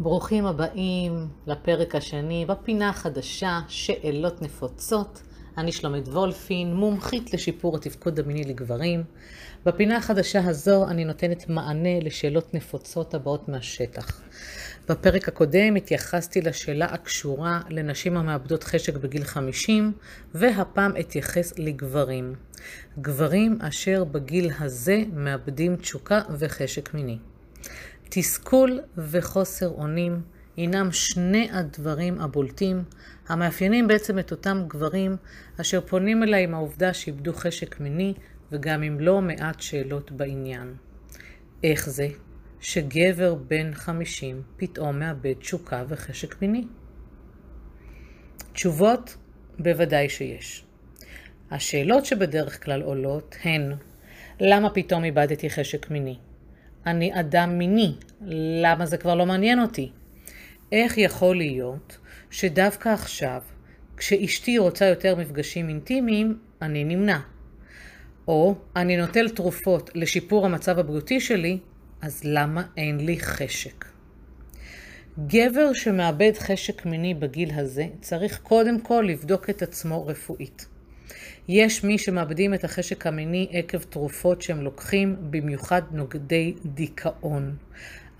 ברוכים הבאים לפרק השני בפינה החדשה שאלות נפוצות. אני שלומית וולפין, מומחית לשיפור התפקוד המיני לגברים. בפינה החדשה הזו אני נותנת מענה לשאלות נפוצות הבאות מהשטח. בפרק הקודם התייחסתי לשאלה הקשורה לנשים המאבדות חשק בגיל 50, והפעם אתייחס לגברים. גברים אשר בגיל הזה מאבדים תשוקה וחשק מיני. תסכול וחוסר אונים הינם שני הדברים הבולטים המאפיינים בעצם את אותם גברים אשר פונים אליי עם העובדה שאיבדו חשק מיני וגם עם לא מעט שאלות בעניין. איך זה שגבר בן 50 פתאום מאבד תשוקה וחשק מיני? תשובות בוודאי שיש. השאלות שבדרך כלל עולות הן למה פתאום איבדתי חשק מיני? אני אדם מיני, למה זה כבר לא מעניין אותי? איך יכול להיות שדווקא עכשיו, כשאשתי רוצה יותר מפגשים אינטימיים, אני נמנע? או אני נוטל תרופות לשיפור המצב הבריאותי שלי, אז למה אין לי חשק? גבר שמאבד חשק מיני בגיל הזה צריך קודם כל לבדוק את עצמו רפואית. יש מי שמאבדים את החשק המיני עקב תרופות שהם לוקחים, במיוחד נוגדי דיכאון.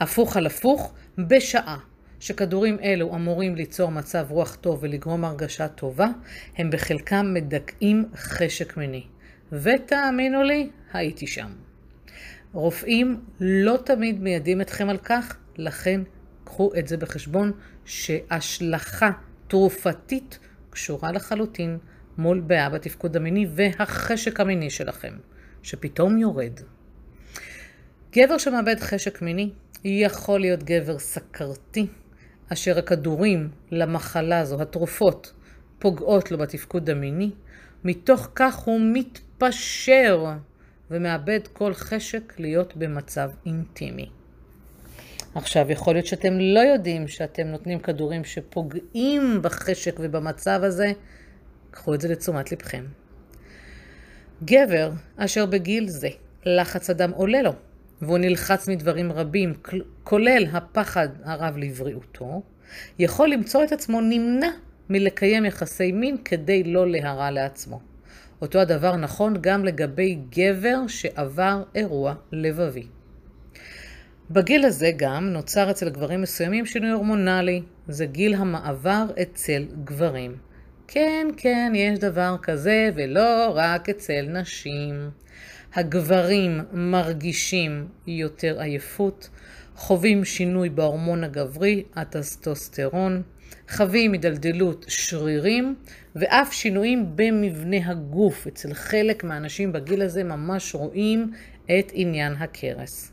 הפוך על הפוך, בשעה שכדורים אלו אמורים ליצור מצב רוח טוב ולגרום הרגשה טובה, הם בחלקם מדכאים חשק מיני. ותאמינו לי, הייתי שם. רופאים לא תמיד מיידעים אתכם על כך, לכן קחו את זה בחשבון שהשלכה תרופתית קשורה לחלוטין מול בעיה בתפקוד המיני והחשק המיני שלכם, שפתאום יורד. גבר שמאבד חשק מיני יכול להיות גבר סכרתי, אשר הכדורים למחלה הזו, התרופות, פוגעות לו בתפקוד המיני, מתוך כך הוא מתפשר ומאבד כל חשק להיות במצב אינטימי. עכשיו, יכול להיות שאתם לא יודעים שאתם נותנים כדורים שפוגעים בחשק ובמצב הזה, קחו את זה לתשומת לבכם. גבר אשר בגיל זה לחץ הדם עולה לו, והוא נלחץ מדברים רבים, כולל הפחד הרב לבריאותו, יכול למצוא את עצמו נמנע מלקיים יחסי מין כדי לא להרע לעצמו. אותו הדבר נכון גם לגבי גבר שעבר אירוע לבבי. בגיל הזה גם נוצר אצל גברים מסוימים שינוי הורמונלי, זה גיל המעבר אצל גברים. כן, כן, יש דבר כזה, ולא רק אצל נשים. הגברים מרגישים יותר עייפות, חווים שינוי בהורמון הגברי, הטסטוסטרון, חווים הידלדלות שרירים, ואף שינויים במבנה הגוף. אצל חלק מהאנשים בגיל הזה ממש רואים את עניין הכרס.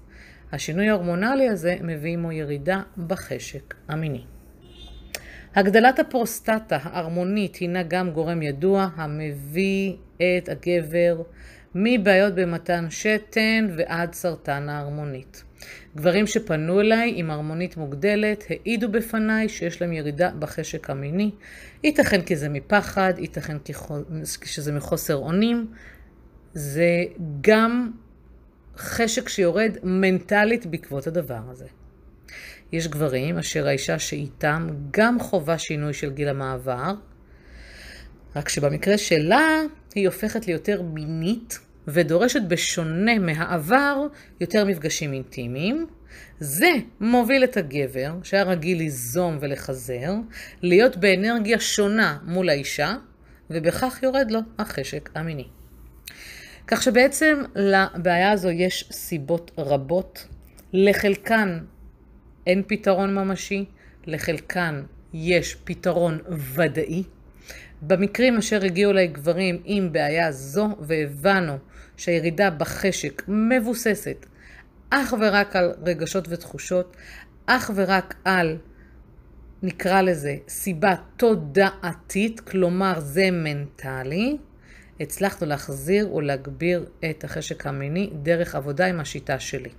השינוי ההורמונלי הזה מביא עמו ירידה בחשק המיני. הגדלת הפרוסטטה ההרמונית הינה גם גורם ידוע המביא את הגבר מבעיות במתן שתן ועד סרטן ההרמונית. גברים שפנו אליי עם הרמונית מוגדלת העידו בפניי שיש להם ירידה בחשק המיני. ייתכן כי זה מפחד, ייתכן כי שזה מחוסר אונים. זה גם חשק שיורד מנטלית בעקבות הדבר הזה. יש גברים אשר האישה שאיתם גם חווה שינוי של גיל המעבר, רק שבמקרה שלה היא הופכת ליותר מינית ודורשת בשונה מהעבר יותר מפגשים אינטימיים. זה מוביל את הגבר, שהיה רגיל ליזום ולחזר, להיות באנרגיה שונה מול האישה, ובכך יורד לו החשק המיני. כך שבעצם לבעיה הזו יש סיבות רבות, לחלקן אין פתרון ממשי, לחלקן יש פתרון ודאי. במקרים אשר הגיעו אליי גברים עם בעיה זו והבנו שהירידה בחשק מבוססת אך ורק על רגשות ותחושות, אך ורק על, נקרא לזה, סיבה תודעתית, כלומר זה מנטלי, הצלחנו להחזיר ולהגביר את החשק המיני דרך עבודה עם השיטה שלי.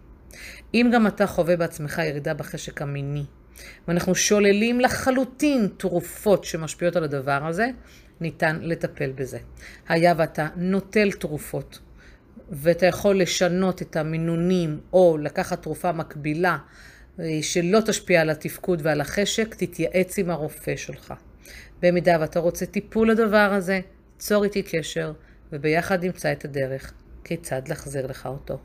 אם גם אתה חווה בעצמך ירידה בחשק המיני, ואנחנו שוללים לחלוטין תרופות שמשפיעות על הדבר הזה, ניתן לטפל בזה. היה ואתה נוטל תרופות, ואתה יכול לשנות את המינונים או לקחת תרופה מקבילה שלא תשפיע על התפקוד ועל החשק, תתייעץ עם הרופא שלך. במידה ואתה רוצה טיפול לדבר הזה, צור איתי קשר, וביחד נמצא את הדרך כיצד להחזיר לך אותו.